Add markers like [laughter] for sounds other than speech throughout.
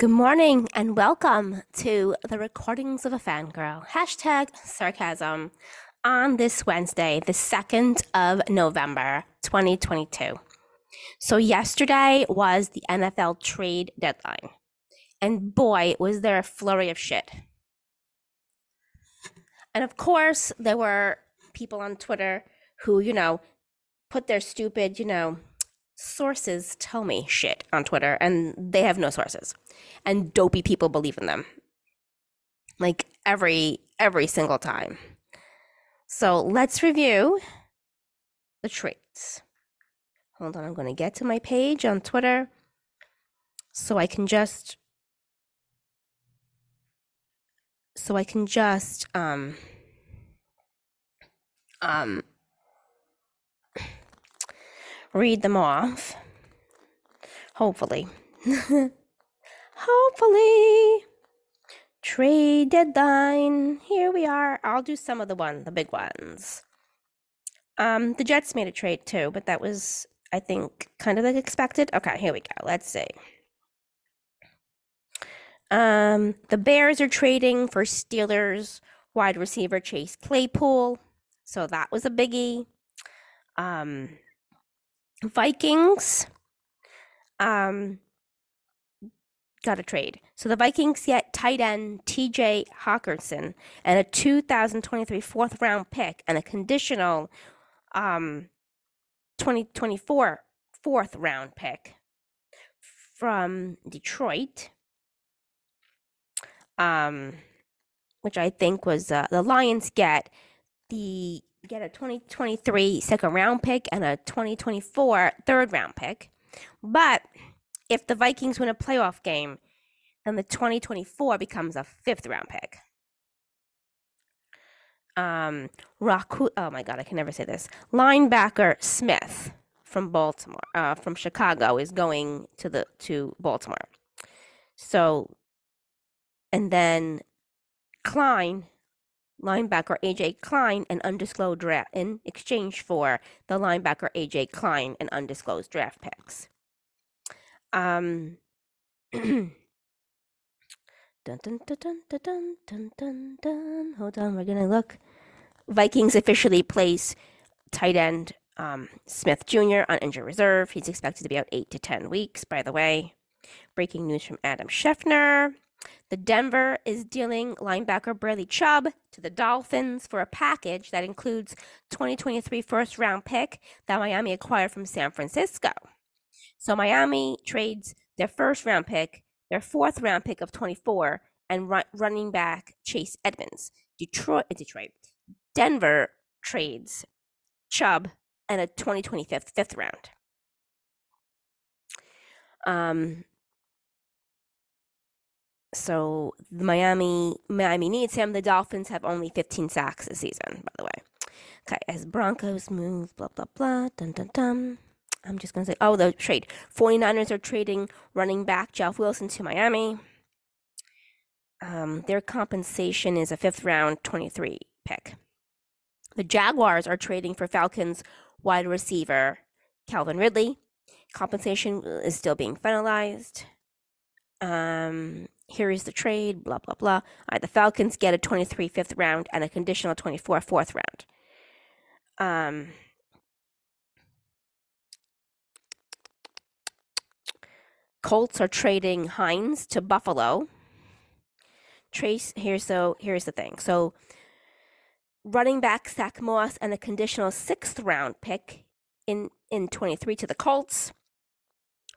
Good morning and welcome to the recordings of a fangirl. Hashtag sarcasm on this Wednesday, the 2nd of November, 2022. So, yesterday was the NFL trade deadline. And boy, was there a flurry of shit. And of course, there were people on Twitter who, you know, put their stupid, you know, sources tell me shit on Twitter and they have no sources. And dopey people believe in them. Like every every single time. So let's review the traits. Hold on, I'm going to get to my page on Twitter so I can just so I can just um um read them off. Hopefully. [laughs] Hopefully. Trade deadline. Here we are. I'll do some of the one, the big ones. Um, the Jets made a trade too, but that was, I think, kind of like expected. Okay, here we go. Let's see. Um, the Bears are trading for Steelers wide receiver Chase Claypool, so that was a biggie. Um, Vikings um got a trade. So the Vikings get tight end TJ Hockenson and a 2023 fourth round pick and a conditional um 2024 fourth round pick from Detroit. Um which I think was uh, the Lions get the get a 2023 second round pick and a 2024 third round pick. But if the Vikings win a playoff game, then the 2024 becomes a fifth round pick. Um, Raku, oh my God, I can never say this. Linebacker Smith from Baltimore, uh, from Chicago, is going to the to Baltimore. So, and then Klein linebacker AJ Klein an undisclosed draft in exchange for the linebacker AJ Klein and undisclosed draft picks. Um [clears throat] Dun, dun, dun, dun, dun, dun, dun, dun, Hold on, we're gonna look. Vikings officially place tight end um, Smith Jr. on injured reserve. He's expected to be out eight to ten weeks. By the way, breaking news from Adam Schefter. The Denver is dealing linebacker Bradley Chubb to the Dolphins for a package that includes 2023 first round pick that Miami acquired from San Francisco. So Miami trades their first round pick, their fourth round pick of 24, and running back Chase Edmonds. Detroit, Detroit, Denver trades Chubb and a 2025 fifth round. Um, so Miami Miami needs him. The Dolphins have only 15 sacks this season, by the way. Okay, as Broncos move, blah blah blah, dun dun dun. I'm just gonna say, oh, the trade. 49ers are trading running back Jeff Wilson to Miami. Um, their compensation is a fifth round 23 pick. The Jaguars are trading for Falcons wide receiver Calvin Ridley. Compensation is still being finalized. Um, here is the trade, blah, blah, blah. All right, the Falcons get a 23 fifth round and a conditional 24 fourth round. Um, Colts are trading Hines to Buffalo. Trace, here's so here's the thing. So running back Zach Moss and a conditional sixth round pick in in 23 to the Colts,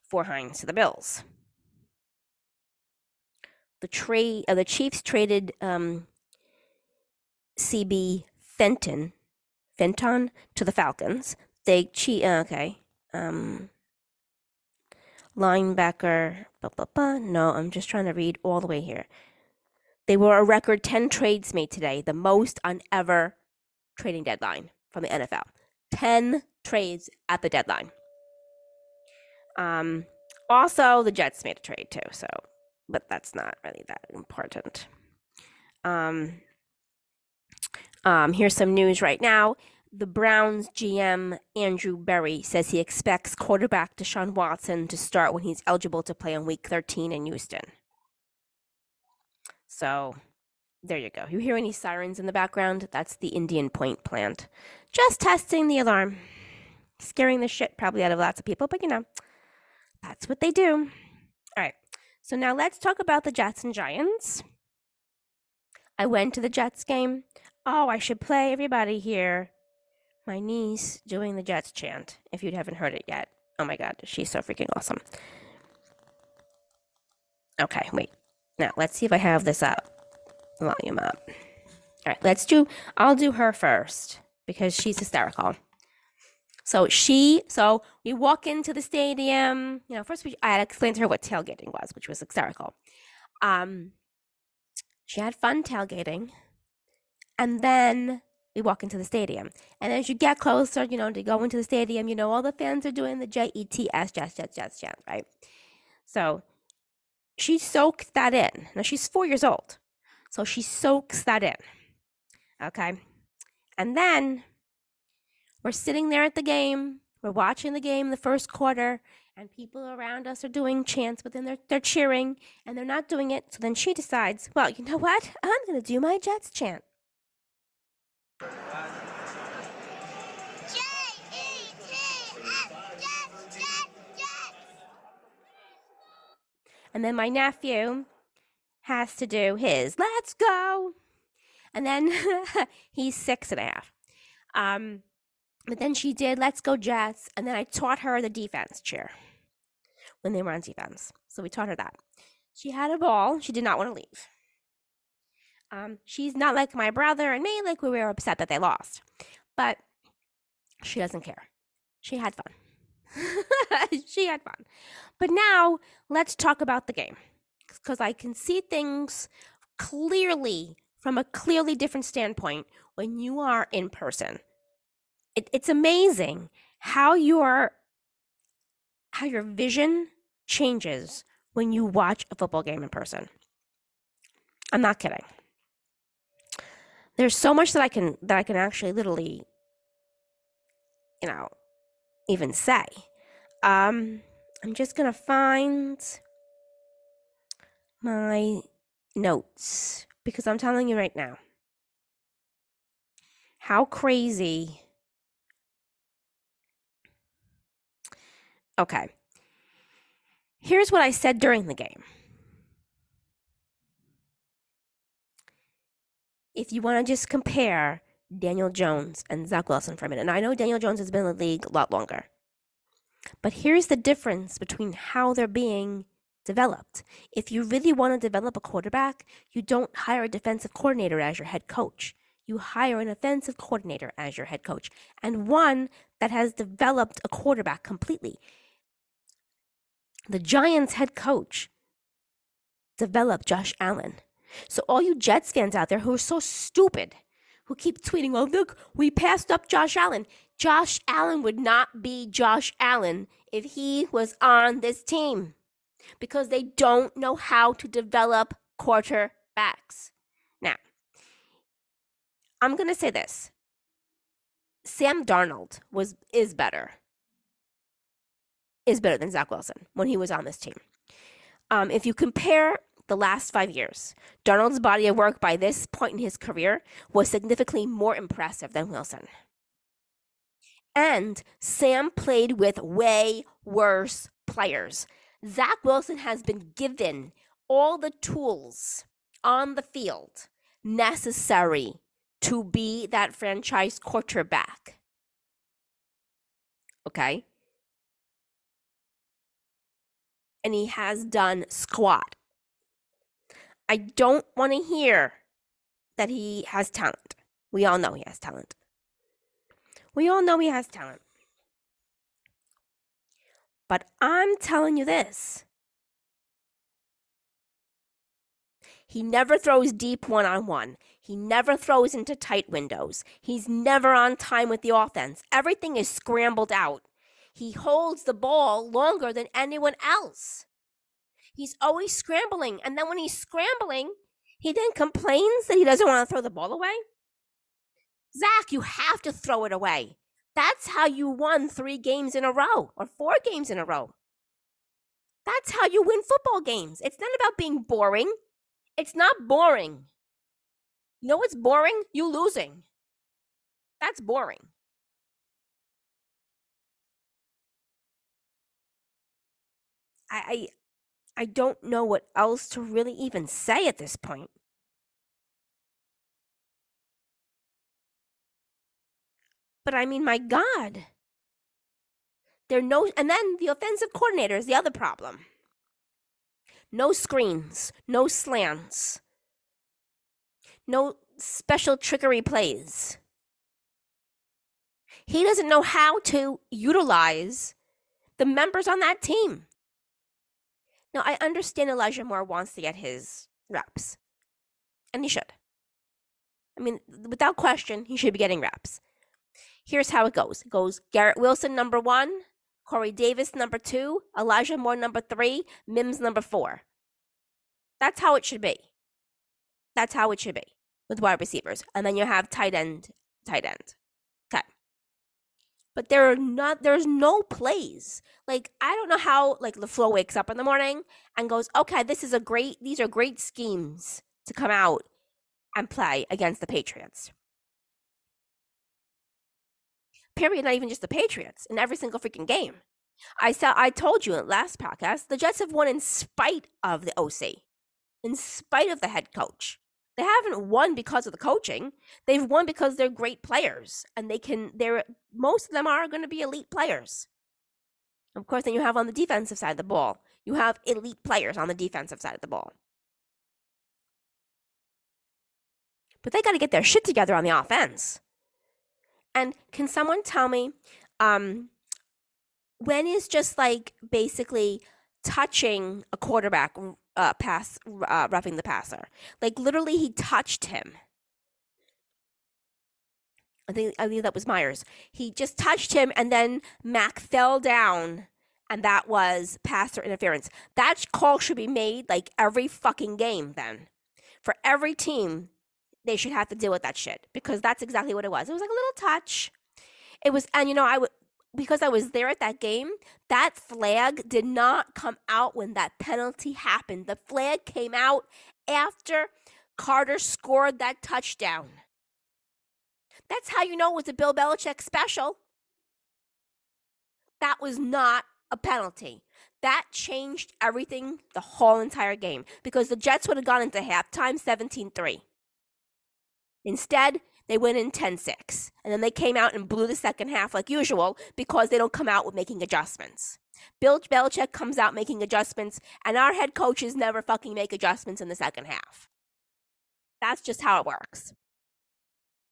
for Hines to the Bills the trade uh, the Chiefs traded um, CB Fenton Fenton to the Falcons. They che- uh, okay. Um, linebacker blah, blah, blah. No, I'm just trying to read all the way here. They were a record 10 trades made today, the most on ever trading deadline from the NFL. 10 trades at the deadline. Um, also, the Jets made a trade too, so but that's not really that important. Um, um, here's some news right now. The Browns GM Andrew Berry says he expects quarterback Deshaun Watson to start when he's eligible to play in Week 13 in Houston. So there you go. You hear any sirens in the background? That's the Indian Point plant. Just testing the alarm. Scaring the shit probably out of lots of people, but you know, that's what they do. All right. So now let's talk about the Jets and Giants. I went to the Jets game. Oh, I should play everybody here. My niece doing the Jets chant, if you haven't heard it yet. Oh my God, she's so freaking awesome. Okay, wait. Now, let's see if I have this up. Volume up. All right, let's do, I'll do her first because she's hysterical. So she, so we walk into the stadium. You know, first we, I had explained to her what tailgating was, which was hysterical. Um, she had fun tailgating, and then we walk into the stadium. And as you get closer, you know, to go into the stadium, you know, all the fans are doing the J E T S, Jets, Jets, Jets, Jets, right? So she soaks that in. Now she's four years old. So she soaks that in. Okay. And then we're sitting there at the game. We're watching the game the first quarter, and people around us are doing chants, but then they're, they're cheering and they're not doing it. So then she decides, well, you know what? I'm going to do my Jets chant. And then my nephew has to do his let's go. And then [laughs] he's six and a half. Um, but then she did let's go Jets. And then I taught her the defense cheer when they were on defense. So we taught her that. She had a ball. She did not want to leave. Um, she's not like my brother and me, like we were upset that they lost. But she doesn't care. She had fun. [laughs] she had fun. But now let's talk about the game because I can see things clearly from a clearly different standpoint when you are in person. It, it's amazing how your how your vision changes when you watch a football game in person. I'm not kidding. There's so much that I can that I can actually literally you know even say. Um, I'm just gonna find my notes because I'm telling you right now how crazy. Okay. Here's what I said during the game. If you want to just compare Daniel Jones and Zach Wilson for a minute. And I know Daniel Jones has been in the league a lot longer. But here's the difference between how they're being developed. If you really want to develop a quarterback, you don't hire a defensive coordinator as your head coach. You hire an offensive coordinator as your head coach and one that has developed a quarterback completely. The Giants head coach developed Josh Allen. So, all you Jets fans out there who are so stupid who keep tweeting, oh, look, we passed up Josh Allen. Josh Allen would not be Josh Allen if he was on this team because they don't know how to develop quarterbacks. Now, I'm going to say this. Sam Darnold was is better. Is better than Zach Wilson when he was on this team. Um, if you compare the last five years, Darnold's body of work by this point in his career was significantly more impressive than Wilson. And Sam played with way worse players. Zach Wilson has been given all the tools on the field necessary to be that franchise quarterback. Okay? And he has done squat I don't want to hear that he has talent. We all know he has talent. We all know he has talent. But I'm telling you this he never throws deep one on one. He never throws into tight windows. He's never on time with the offense. Everything is scrambled out. He holds the ball longer than anyone else. He's always scrambling. And then when he's scrambling, he then complains that he doesn't want to throw the ball away. Zach, you have to throw it away. That's how you won three games in a row or four games in a row. That's how you win football games. It's not about being boring. It's not boring. You know what's boring? You losing. That's boring. I, I I don't know what else to really even say at this point. But I mean, my God. There no, and then the offensive coordinator is the other problem. No screens, no slants, no special trickery plays. He doesn't know how to utilize the members on that team. Now, I understand Elijah Moore wants to get his reps, and he should. I mean, without question, he should be getting reps. Here's how it goes it goes Garrett Wilson, number one, Corey Davis, number two, Elijah Moore, number three, Mims, number four. That's how it should be. That's how it should be with wide receivers. And then you have tight end, tight end. But there are not there's no plays. Like I don't know how like LaFleur wakes up in the morning and goes, Okay, this is a great these are great schemes to come out and play against the Patriots. Period, not even just the Patriots, in every single freaking game. I saw I told you in last podcast, the Jets have won in spite of the OC, in spite of the head coach. They haven't won because of the coaching. They've won because they're great players and they can they're most of them are going to be elite players. Of course, then you have on the defensive side of the ball. You have elite players on the defensive side of the ball. But they got to get their shit together on the offense. And can someone tell me um, when is just like basically touching a quarterback uh, pass uh, roughing the passer? Like literally, he touched him. I think I think that was Myers. He just touched him, and then Mac fell down, and that was passer interference. That call should be made like every fucking game. Then, for every team, they should have to deal with that shit because that's exactly what it was. It was like a little touch. It was, and you know, I would because I was there at that game. That flag did not come out when that penalty happened. The flag came out after Carter scored that touchdown. That's how you know it was a Bill Belichick special. That was not a penalty. That changed everything the whole entire game because the Jets would have gone into halftime 17 3. Instead, they went in 10 6. And then they came out and blew the second half like usual because they don't come out with making adjustments. Bill Belichick comes out making adjustments, and our head coaches never fucking make adjustments in the second half. That's just how it works.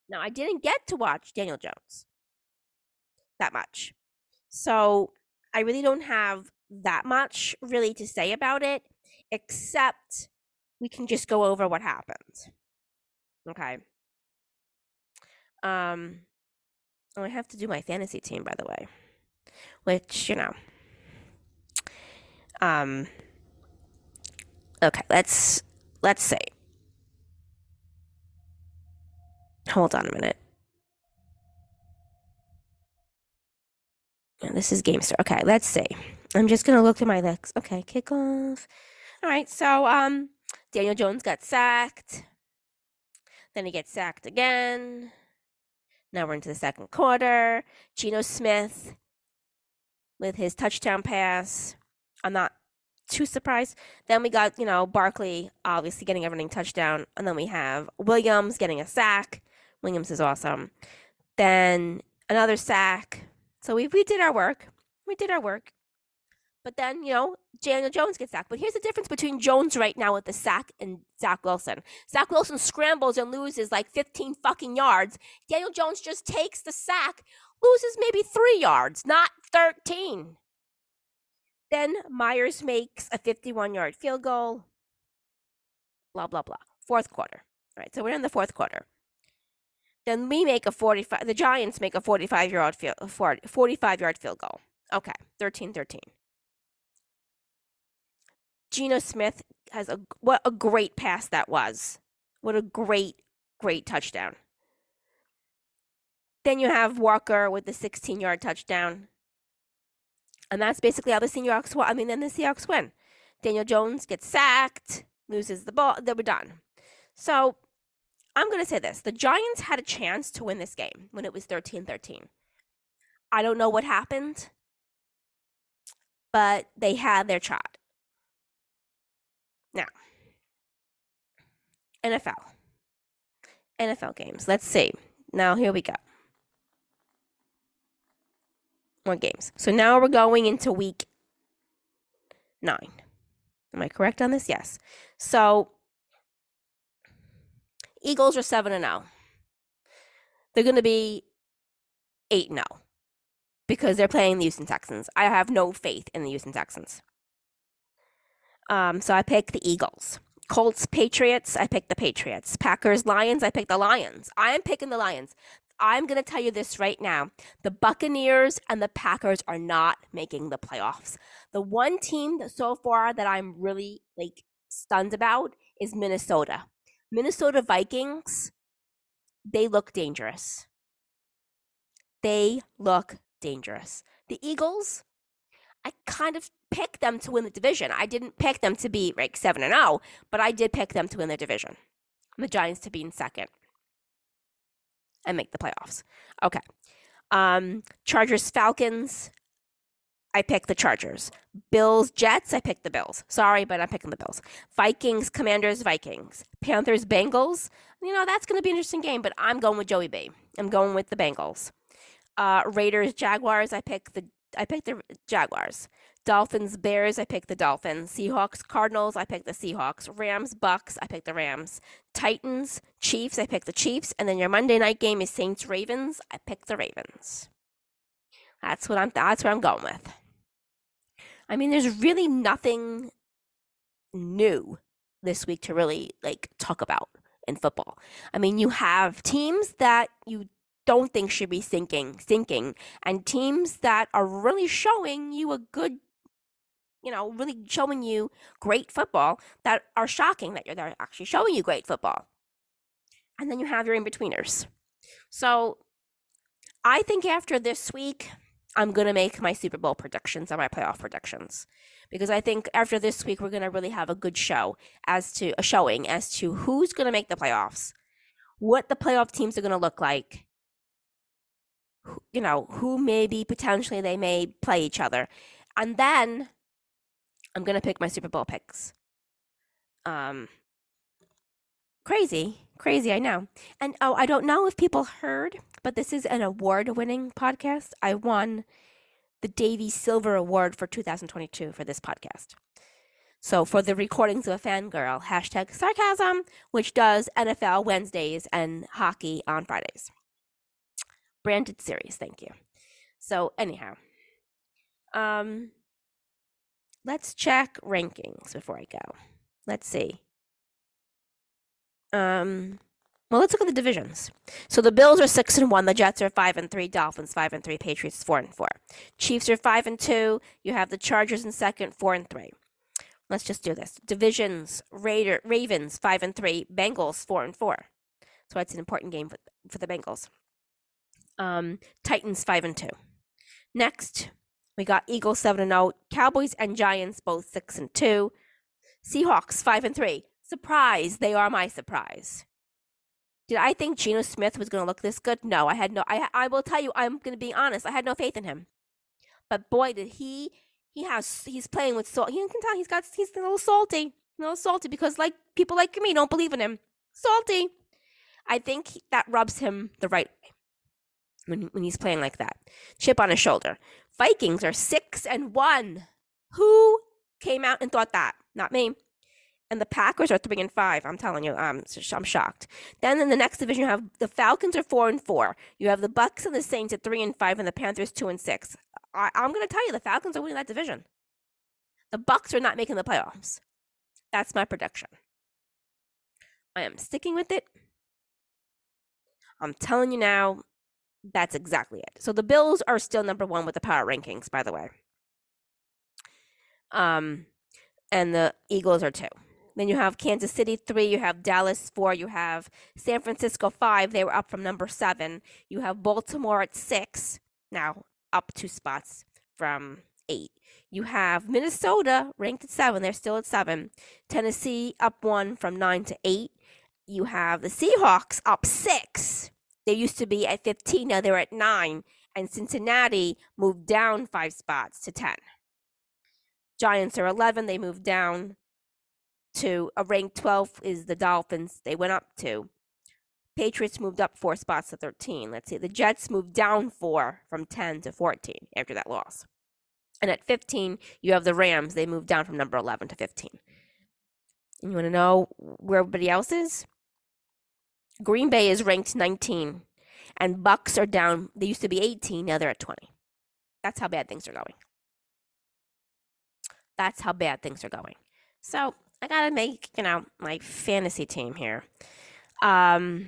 Now, I didn't get to watch Daniel Jones that much. So I really don't have that much really to say about it, except we can just go over what happened. Okay. Um, oh, I have to do my fantasy team, by the way, which you know. Um. Okay, let's let's see. Hold on a minute. This is Gamester. Okay, let's see. I'm just gonna look through my legs. Okay, kickoff. All right, so um, Daniel Jones got sacked. Then he gets sacked again. Now we're into the second quarter. Geno Smith with his touchdown pass. I'm not too surprised. Then we got, you know, Barkley obviously getting a running touchdown. And then we have Williams getting a sack. Williams is awesome. Then another sack. So we, we did our work. We did our work. But then, you know, Daniel Jones gets sacked. But here's the difference between Jones right now with the sack and Zach Wilson. Zach Wilson scrambles and loses like 15 fucking yards. Daniel Jones just takes the sack, loses maybe three yards, not 13. Then Myers makes a 51 yard field goal. Blah, blah, blah. Fourth quarter. All right, so we're in the fourth quarter. Then we make a 45, the Giants make a 45 yard field, 45 yard field goal. Okay, 13 13. Geno Smith has a what a great pass that was. What a great great touchdown. Then you have Walker with the 16-yard touchdown. And that's basically how the Seahawks won. I mean, then the Seahawks win. Daniel Jones gets sacked. loses the ball, they were done. So I'm going to say this the Giants had a chance to win this game when it was 13 13. I don't know what happened, but they had their shot. Now, NFL. NFL games. Let's see. Now, here we go. More games. So now we're going into week nine. Am I correct on this? Yes. So Eagles are 7 and 0. They're going to be 8 0 because they're playing the Houston Texans. I have no faith in the Houston Texans. Um, so I pick the Eagles. Colts, Patriots, I pick the Patriots. Packers, Lions, I pick the Lions. I am picking the Lions. I'm going to tell you this right now. The Buccaneers and the Packers are not making the playoffs. The one team that so far that I'm really like stunned about is Minnesota. Minnesota Vikings, they look dangerous. They look dangerous. The Eagles, I kind of picked them to win the division. I didn't pick them to be like 7 and 0, but I did pick them to win the division. The Giants to be in second and make the playoffs. Okay. Um, Chargers Falcons, I picked the Chargers. Bills, Jets, I picked the Bills. Sorry, but I'm picking the Bills. Vikings, Commanders, Vikings. Panthers, Bengals. You know, that's going to be an interesting game, but I'm going with Joey B. I'm going with the Bengals. Uh, Raiders, Jaguars, I picked the I picked the Jaguars. Dolphins, Bears, I picked the Dolphins. Seahawks, Cardinals, I picked the Seahawks. Rams, Bucks, I picked the Rams. Titans, Chiefs, I picked the Chiefs. And then your Monday night game is Saints, Ravens, I picked the Ravens. That's what I'm that's what I'm going with. I mean, there's really nothing new this week to really like talk about in football. I mean, you have teams that you don't think should be sinking, sinking, and teams that are really showing you a good, you know, really showing you great football that are shocking that they're actually showing you great football. And then you have your in betweeners. So I think after this week, I'm going to make my Super Bowl predictions and my playoff predictions because I think after this week we're going to really have a good show as to a showing as to who's going to make the playoffs, what the playoff teams are going to look like, you know, who maybe potentially they may play each other. And then I'm to pick my Super Bowl picks. Um crazy, crazy, I know. And oh, I don't know if people heard but this is an award winning podcast. I won the Davey Silver Award for 2022 for this podcast. So for the recordings of a fangirl, hashtag sarcasm, which does NFL Wednesdays and hockey on Fridays. Branded series, thank you. So anyhow, um, let's check rankings before I go. Let's see. Um, well, let's look at the divisions. So the Bills are six and one. The Jets are five and three. Dolphins five and three. Patriots four and four. Chiefs are five and two. You have the Chargers in second, four and three. Let's just do this. Divisions: Raider, Ravens five and three. Bengals four and four. So it's an important game for for the Bengals. Um, Titans five and two. Next, we got Eagles seven and zero. Cowboys and Giants both six and two. Seahawks five and three. Surprise! They are my surprise. Did I think Geno Smith was going to look this good? No, I had no. I I will tell you, I'm going to be honest. I had no faith in him. But boy, did he he has he's playing with salt. You can tell he's got he's a little salty, a little salty because like people like me don't believe in him. Salty. I think that rubs him the right way when when he's playing like that. Chip on his shoulder. Vikings are six and one. Who came out and thought that? Not me and the Packers are three and five. I'm telling you, I'm I'm shocked. Then in the next division, you have the Falcons are four and four. You have the Bucks and the Saints at three and five, and the Panthers two and six. I, I'm going to tell you, the Falcons are winning that division. The Bucks are not making the playoffs. That's my prediction. I am sticking with it. I'm telling you now, that's exactly it. So the Bills are still number one with the power rankings, by the way. Um, and the Eagles are two. Then you have Kansas City three, you have Dallas four, you have San Francisco five. They were up from number seven. You have Baltimore at six, now up two spots from eight. You have Minnesota ranked at seven. They're still at seven. Tennessee up one from nine to eight. You have the Seahawks up six. They used to be at 15. Now they're at nine. And Cincinnati moved down five spots to 10. Giants are 11. They moved down to a rank 12 is the Dolphins. They went up to. Patriots moved up four spots to 13. Let's see. The Jets moved down four from 10 to 14 after that loss. And at 15, you have the Rams. They moved down from number 11 to 15. And you want to know where everybody else is? Green Bay is ranked 19, and Bucks are down. They used to be 18, now they're at 20. That's how bad things are going. That's how bad things are going. So I gotta make, you know, my fantasy team here. Um,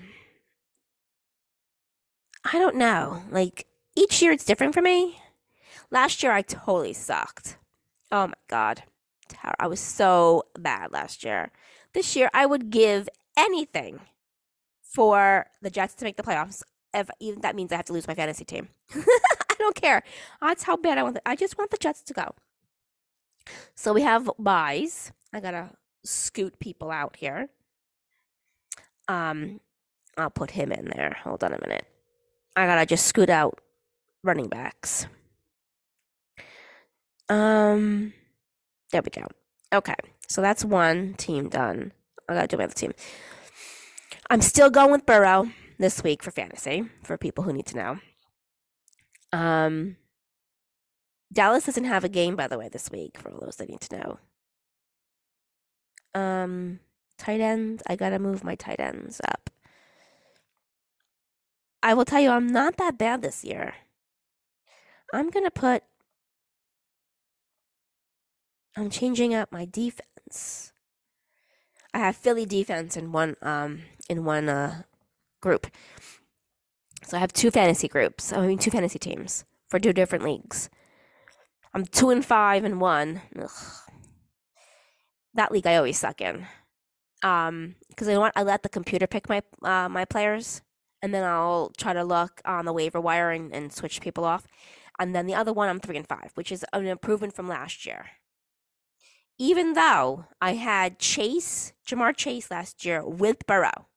I don't know. Like each year, it's different for me. Last year, I totally sucked. Oh my god, I was so bad last year. This year, I would give anything for the Jets to make the playoffs. If even that means I have to lose my fantasy team, [laughs] I don't care. That's how bad I want. The, I just want the Jets to go. So we have buys. I gotta scoot people out here. Um, I'll put him in there. Hold on a minute. I gotta just scoot out running backs. Um, there we go. Okay, so that's one team done. I gotta do my other team. I'm still going with Burrow this week for fantasy for people who need to know. Um, Dallas doesn't have a game, by the way, this week for all those that need to know. Um, tight ends. I gotta move my tight ends up. I will tell you, I'm not that bad this year. I'm gonna put. I'm changing up my defense. I have Philly defense in one um in one uh group. So I have two fantasy groups. I mean two fantasy teams for two different leagues. I'm two and five and one. Ugh. That league I always suck in. Um, because I want I let the computer pick my uh, my players, and then I'll try to look on the waiver wire and, and switch people off. And then the other one I'm three and five, which is an improvement from last year even though I had Chase, Ja'Marr Chase last year with Burrow.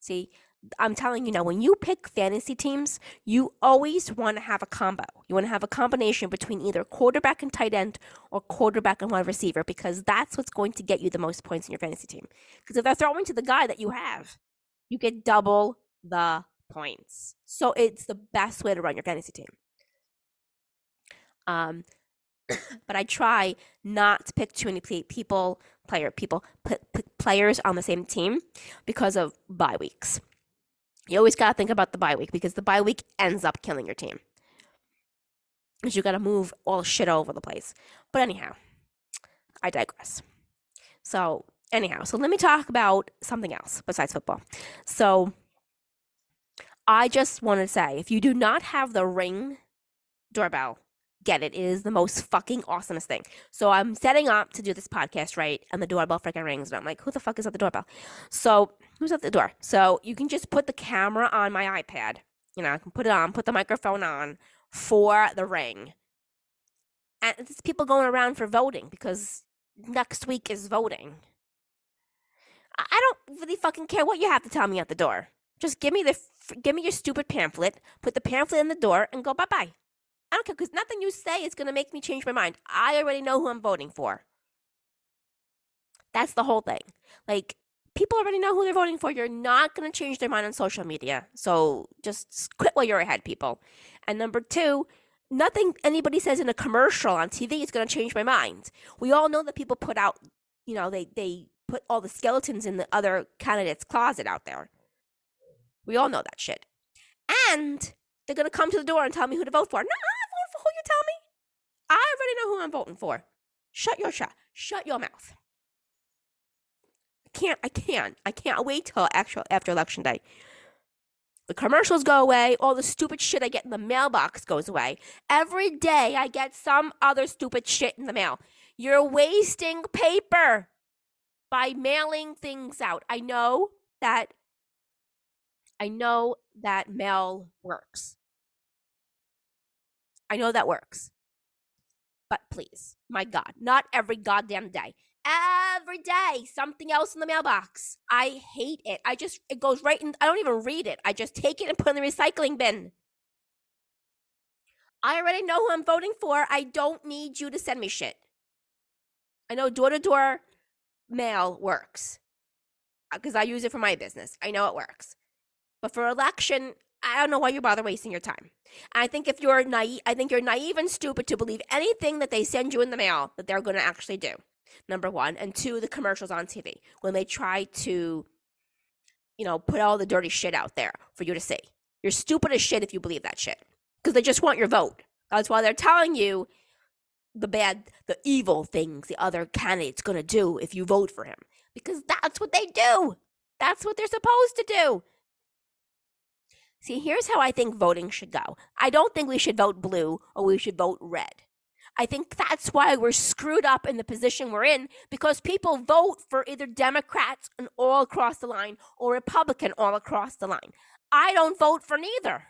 See, I'm telling you now, when you pick fantasy teams, you always want to have a combo. You want to have a combination between either quarterback and tight end or quarterback and wide receiver because that's what's going to get you the most points in your fantasy team. Because if they're throwing to the guy that you have, you get double the points. So it's the best way to run your fantasy team. Um, but I try not to pick too many people, player people, players on the same team because of bye weeks. You always got to think about the bye week because the bye week ends up killing your team. Because you got to move all shit over the place. But anyhow, I digress. So, anyhow, so let me talk about something else besides football. So, I just want to say if you do not have the ring doorbell get it. It is the most fucking awesomest thing. So I'm setting up to do this podcast, right? And the doorbell freaking rings. And I'm like, who the fuck is at the doorbell? So who's at the door? So you can just put the camera on my iPad. You know, I can put it on, put the microphone on for the ring. And it's people going around for voting because next week is voting. I don't really fucking care what you have to tell me at the door. Just give me the give me your stupid pamphlet, put the pamphlet in the door, and go bye bye. I don't care because nothing you say is going to make me change my mind. I already know who I'm voting for. That's the whole thing. Like, people already know who they're voting for. You're not going to change their mind on social media. So just quit while you're ahead, people. And number two, nothing anybody says in a commercial on TV is going to change my mind. We all know that people put out, you know, they, they put all the skeletons in the other candidate's closet out there. We all know that shit. And they're going to come to the door and tell me who to vote for. No, who you tell me? I already know who I'm voting for. Shut your shut. Shut your mouth. I can't. I can't. I can't wait till actual after election day. The commercials go away. All the stupid shit I get in the mailbox goes away. Every day I get some other stupid shit in the mail. You're wasting paper by mailing things out. I know that. I know that mail works. I know that works. But please, my God, not every goddamn day. Every day, something else in the mailbox. I hate it. I just, it goes right in, I don't even read it. I just take it and put it in the recycling bin. I already know who I'm voting for. I don't need you to send me shit. I know door to door mail works because uh, I use it for my business. I know it works. But for election, I don't know why you bother wasting your time. I think if you're naive, I think you're naive and stupid to believe anything that they send you in the mail that they're going to actually do. Number one, and two, the commercials on TV when they try to, you know, put all the dirty shit out there for you to see. You're stupid as shit if you believe that shit because they just want your vote. That's why they're telling you the bad, the evil things the other candidate's going to do if you vote for him because that's what they do. That's what they're supposed to do. See, here's how I think voting should go. I don't think we should vote blue or we should vote red. I think that's why we're screwed up in the position we're in because people vote for either Democrats and all across the line or Republican all across the line. I don't vote for neither.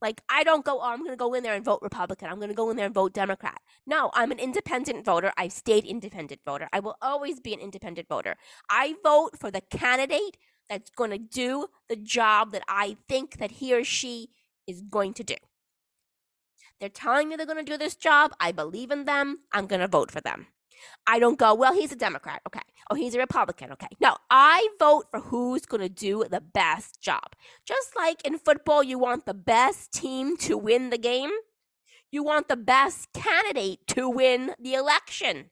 Like, I don't go, oh, I'm going to go in there and vote Republican. I'm going to go in there and vote Democrat. No, I'm an independent voter. I've stayed independent voter. I will always be an independent voter. I vote for the candidate that's going to do the job that I think that he or she is going to do. They're telling me they're going to do this job. I believe in them. I'm going to vote for them. I don't go, well, he's a Democrat. Okay. Oh, he's a Republican. Okay. No, I vote for who's going to do the best job. Just like in football, you want the best team to win the game, you want the best candidate to win the election.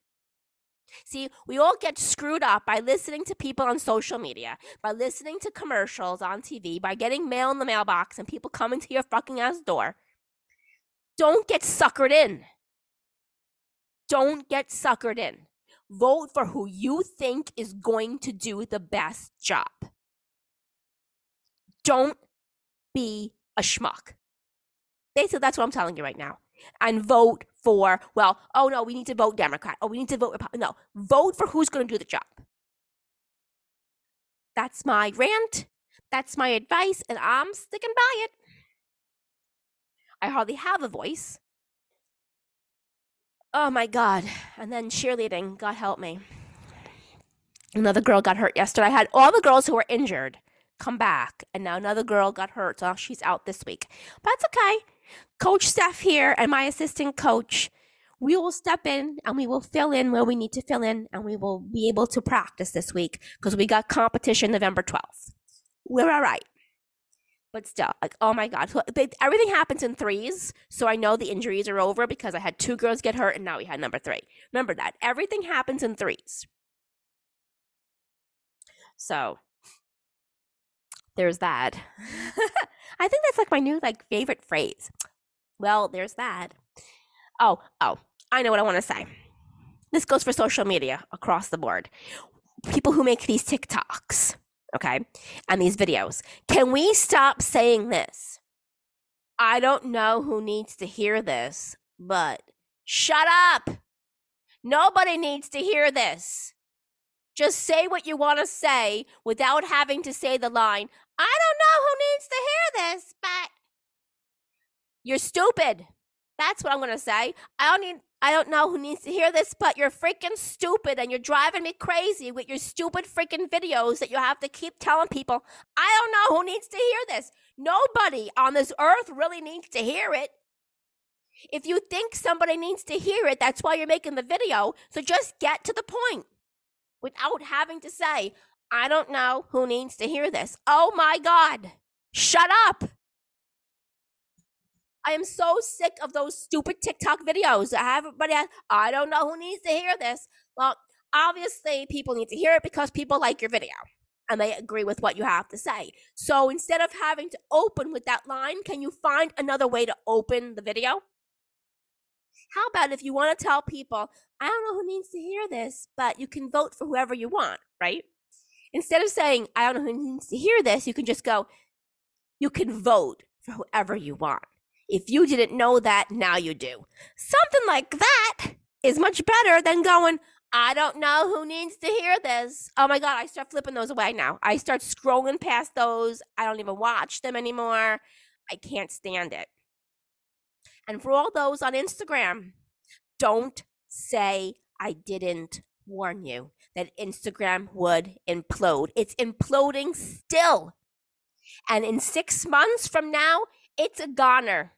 See, we all get screwed up by listening to people on social media, by listening to commercials on TV, by getting mail in the mailbox and people coming to your fucking ass door. Don't get suckered in. Don't get suckered in. Vote for who you think is going to do the best job. Don't be a schmuck. Basically, that's what I'm telling you right now. And vote for, well, oh no, we need to vote Democrat. Oh, we need to vote Republican. No, vote for who's going to do the job. That's my rant. That's my advice, and I'm sticking by it. I hardly have a voice. Oh my God. And then cheerleading, God help me. Another girl got hurt yesterday. I had all the girls who were injured come back, and now another girl got hurt. So she's out this week. But it's okay. Coach Steph here and my assistant coach, we will step in and we will fill in where we need to fill in, and we will be able to practice this week because we got competition November 12th. We're all right. But still, like, oh my God. They, everything happens in threes. So I know the injuries are over because I had two girls get hurt and now we had number three. Remember that. Everything happens in threes. So there's that. [laughs] I think that's like my new like favorite phrase. Well, there's that. Oh, oh, I know what I want to say. This goes for social media across the board. People who make these TikToks, okay, and these videos. Can we stop saying this? I don't know who needs to hear this, but shut up. Nobody needs to hear this. Just say what you want to say without having to say the line, I don't know who needs to hear this, but you're stupid. That's what I'm gonna say. I don't need I don't know who needs to hear this, but you're freaking stupid and you're driving me crazy with your stupid freaking videos that you have to keep telling people. I don't know who needs to hear this. Nobody on this earth really needs to hear it. If you think somebody needs to hear it, that's why you're making the video. So just get to the point without having to say, I don't know who needs to hear this. Oh my God. Shut up. I am so sick of those stupid TikTok videos. Everybody, I don't know who needs to hear this. Well, obviously, people need to hear it because people like your video and they agree with what you have to say. So instead of having to open with that line, can you find another way to open the video? How about if you want to tell people, I don't know who needs to hear this, but you can vote for whoever you want, right? Instead of saying, I don't know who needs to hear this, you can just go, you can vote for whoever you want. If you didn't know that, now you do. Something like that is much better than going, I don't know who needs to hear this. Oh my God, I start flipping those away now. I start scrolling past those. I don't even watch them anymore. I can't stand it. And for all those on Instagram, Don't say I didn't warn you that Instagram would implode. It's imploding still. And in six months from now, it's a goner.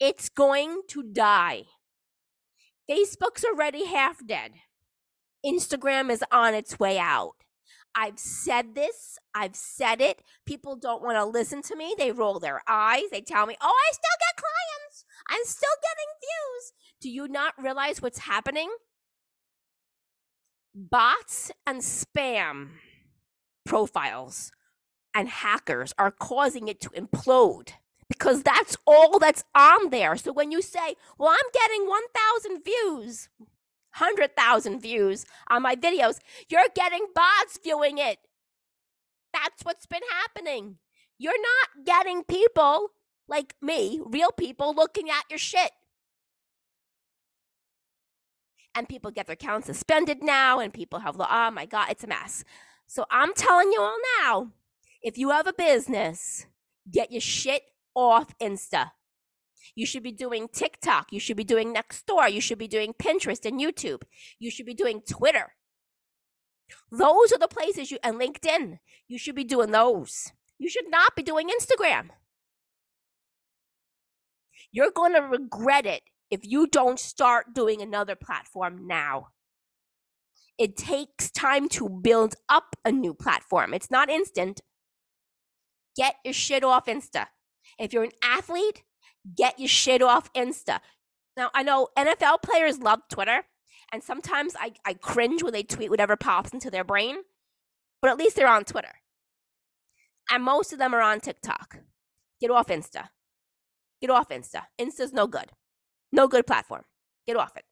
It's going to die. Facebook's already half dead. Instagram is on its way out. I've said this, I've said it. People don't want to listen to me. They roll their eyes. They tell me, oh, I still get clients. I'm still getting views. Do you not realize what's happening? Bots and spam profiles and hackers are causing it to implode because that's all that's on there. So when you say, well, I'm getting 1,000 views, 100,000 views on my videos, you're getting bots viewing it. That's what's been happening. You're not getting people like me, real people, looking at your shit. And people get their accounts suspended now, and people have, oh my God, it's a mess. So I'm telling you all now if you have a business, get your shit off Insta. You should be doing TikTok. You should be doing Nextdoor. You should be doing Pinterest and YouTube. You should be doing Twitter. Those are the places you, and LinkedIn. You should be doing those. You should not be doing Instagram. You're going to regret it if you don't start doing another platform now. It takes time to build up a new platform. It's not instant. Get your shit off Insta. If you're an athlete, get your shit off Insta. Now, I know NFL players love Twitter, and sometimes I, I cringe when they tweet whatever pops into their brain, but at least they're on Twitter. And most of them are on TikTok. Get off Insta. Get off Insta. Insta's no good. No good platform. Get off it.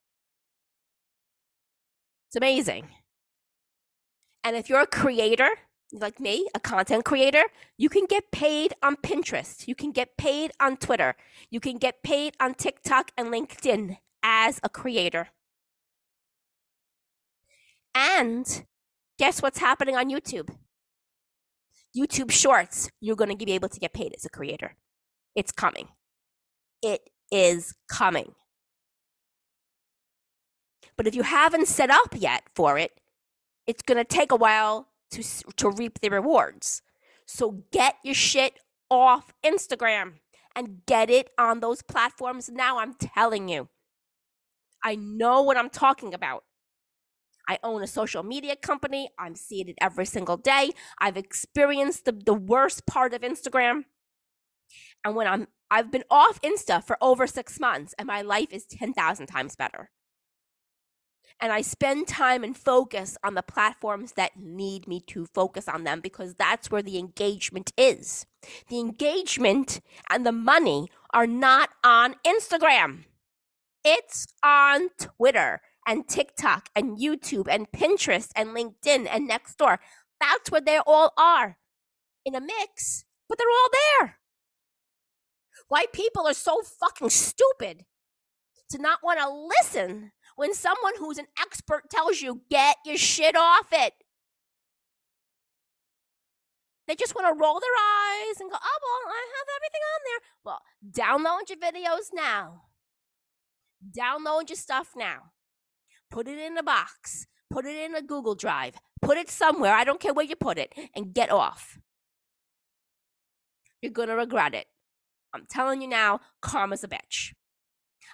It's amazing. And if you're a creator, like me, a content creator, you can get paid on Pinterest. You can get paid on Twitter. You can get paid on TikTok and LinkedIn as a creator. And guess what's happening on YouTube? YouTube Shorts, you're going to be able to get paid as a creator. It's coming. It is coming. But if you haven't set up yet for it, it's going to take a while to to reap the rewards. So get your shit off Instagram and get it on those platforms now. I'm telling you. I know what I'm talking about. I own a social media company. I'm seeing it every single day. I've experienced the, the worst part of Instagram. And when I'm I've been off Insta for over six months and my life is 10,000 times better and I spend time and focus on the platforms that need me to focus on them because that's where the engagement is. The engagement and the money are not on Instagram. It's on Twitter and TikTok and YouTube and Pinterest and LinkedIn and Nextdoor. That's where they all are in a mix, but they're all there. Why people are so fucking stupid to not want to listen when someone who's an expert tells you, get your shit off it. They just want to roll their eyes and go, oh, well, I have everything on there. Well, download your videos now. Download your stuff now. Put it in a box. Put it in a Google Drive. Put it somewhere. I don't care where you put it. And get off. You're going to regret it. I'm telling you now, karma's a bitch.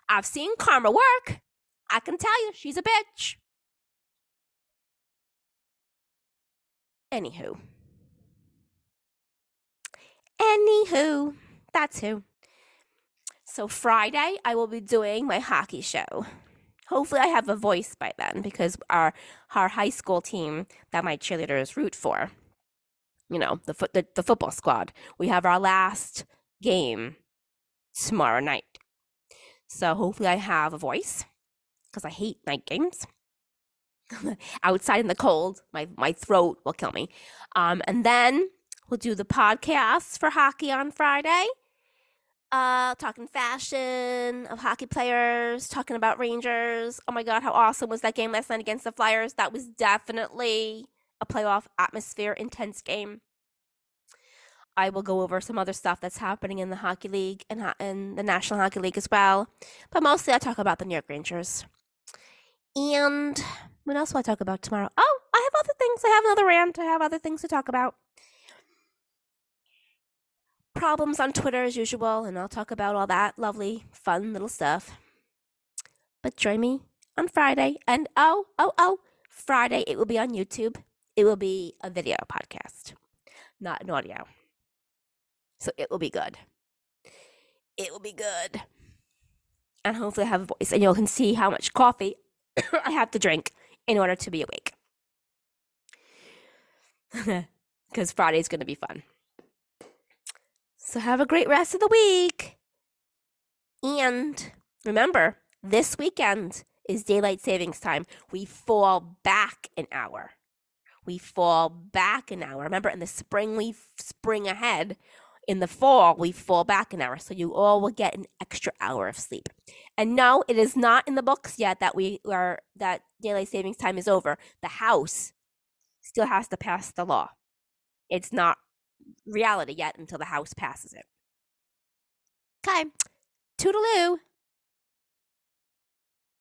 I've seen karma work. I can tell you, she's a bitch. Anywho. Anywho, that's who. So Friday, I will be doing my hockey show. Hopefully, I have a voice by then because our our high school team that my cheerleaders root for, you know, the the, the football squad. We have our last game tomorrow night. So hopefully, I have a voice because I hate night games. [laughs] Outside in the cold, my, my throat will kill me. Um, and then we'll do the podcast for hockey on Friday. Uh, talking fashion of hockey players, talking about Rangers. Oh my God, how awesome was that game last night against the Flyers? That was definitely a playoff atmosphere, intense game. I will go over some other stuff that's happening in the hockey league and and the National Hockey League as well. But mostly, I talk about the New York Rangers. And what else will I talk about tomorrow? Oh, I have other things. I have another rant. I have other things to talk about. Problems on Twitter as usual, and I'll talk about all that lovely, fun little stuff. But join me on Friday, and oh, oh, oh, Friday it will be on YouTube. It will be a video podcast, not an audio. So it will be good. It will be good. And hopefully I have a voice and you all can see how much coffee [laughs] I have to drink in order to be awake. [laughs] Because Friday's going to be fun. So have a great rest of the week. And remember, this weekend is daylight savings time. We fall back an hour. We fall back an hour. Remember, in the spring, we spring ahead. In the fall, we fall back an hour. So you all will get an extra hour of sleep. And no, it is not in the books yet that we are that daylight savings time is over. The House still has to pass the law. It's not reality yet until the House passes it. Okay. Toodaloo.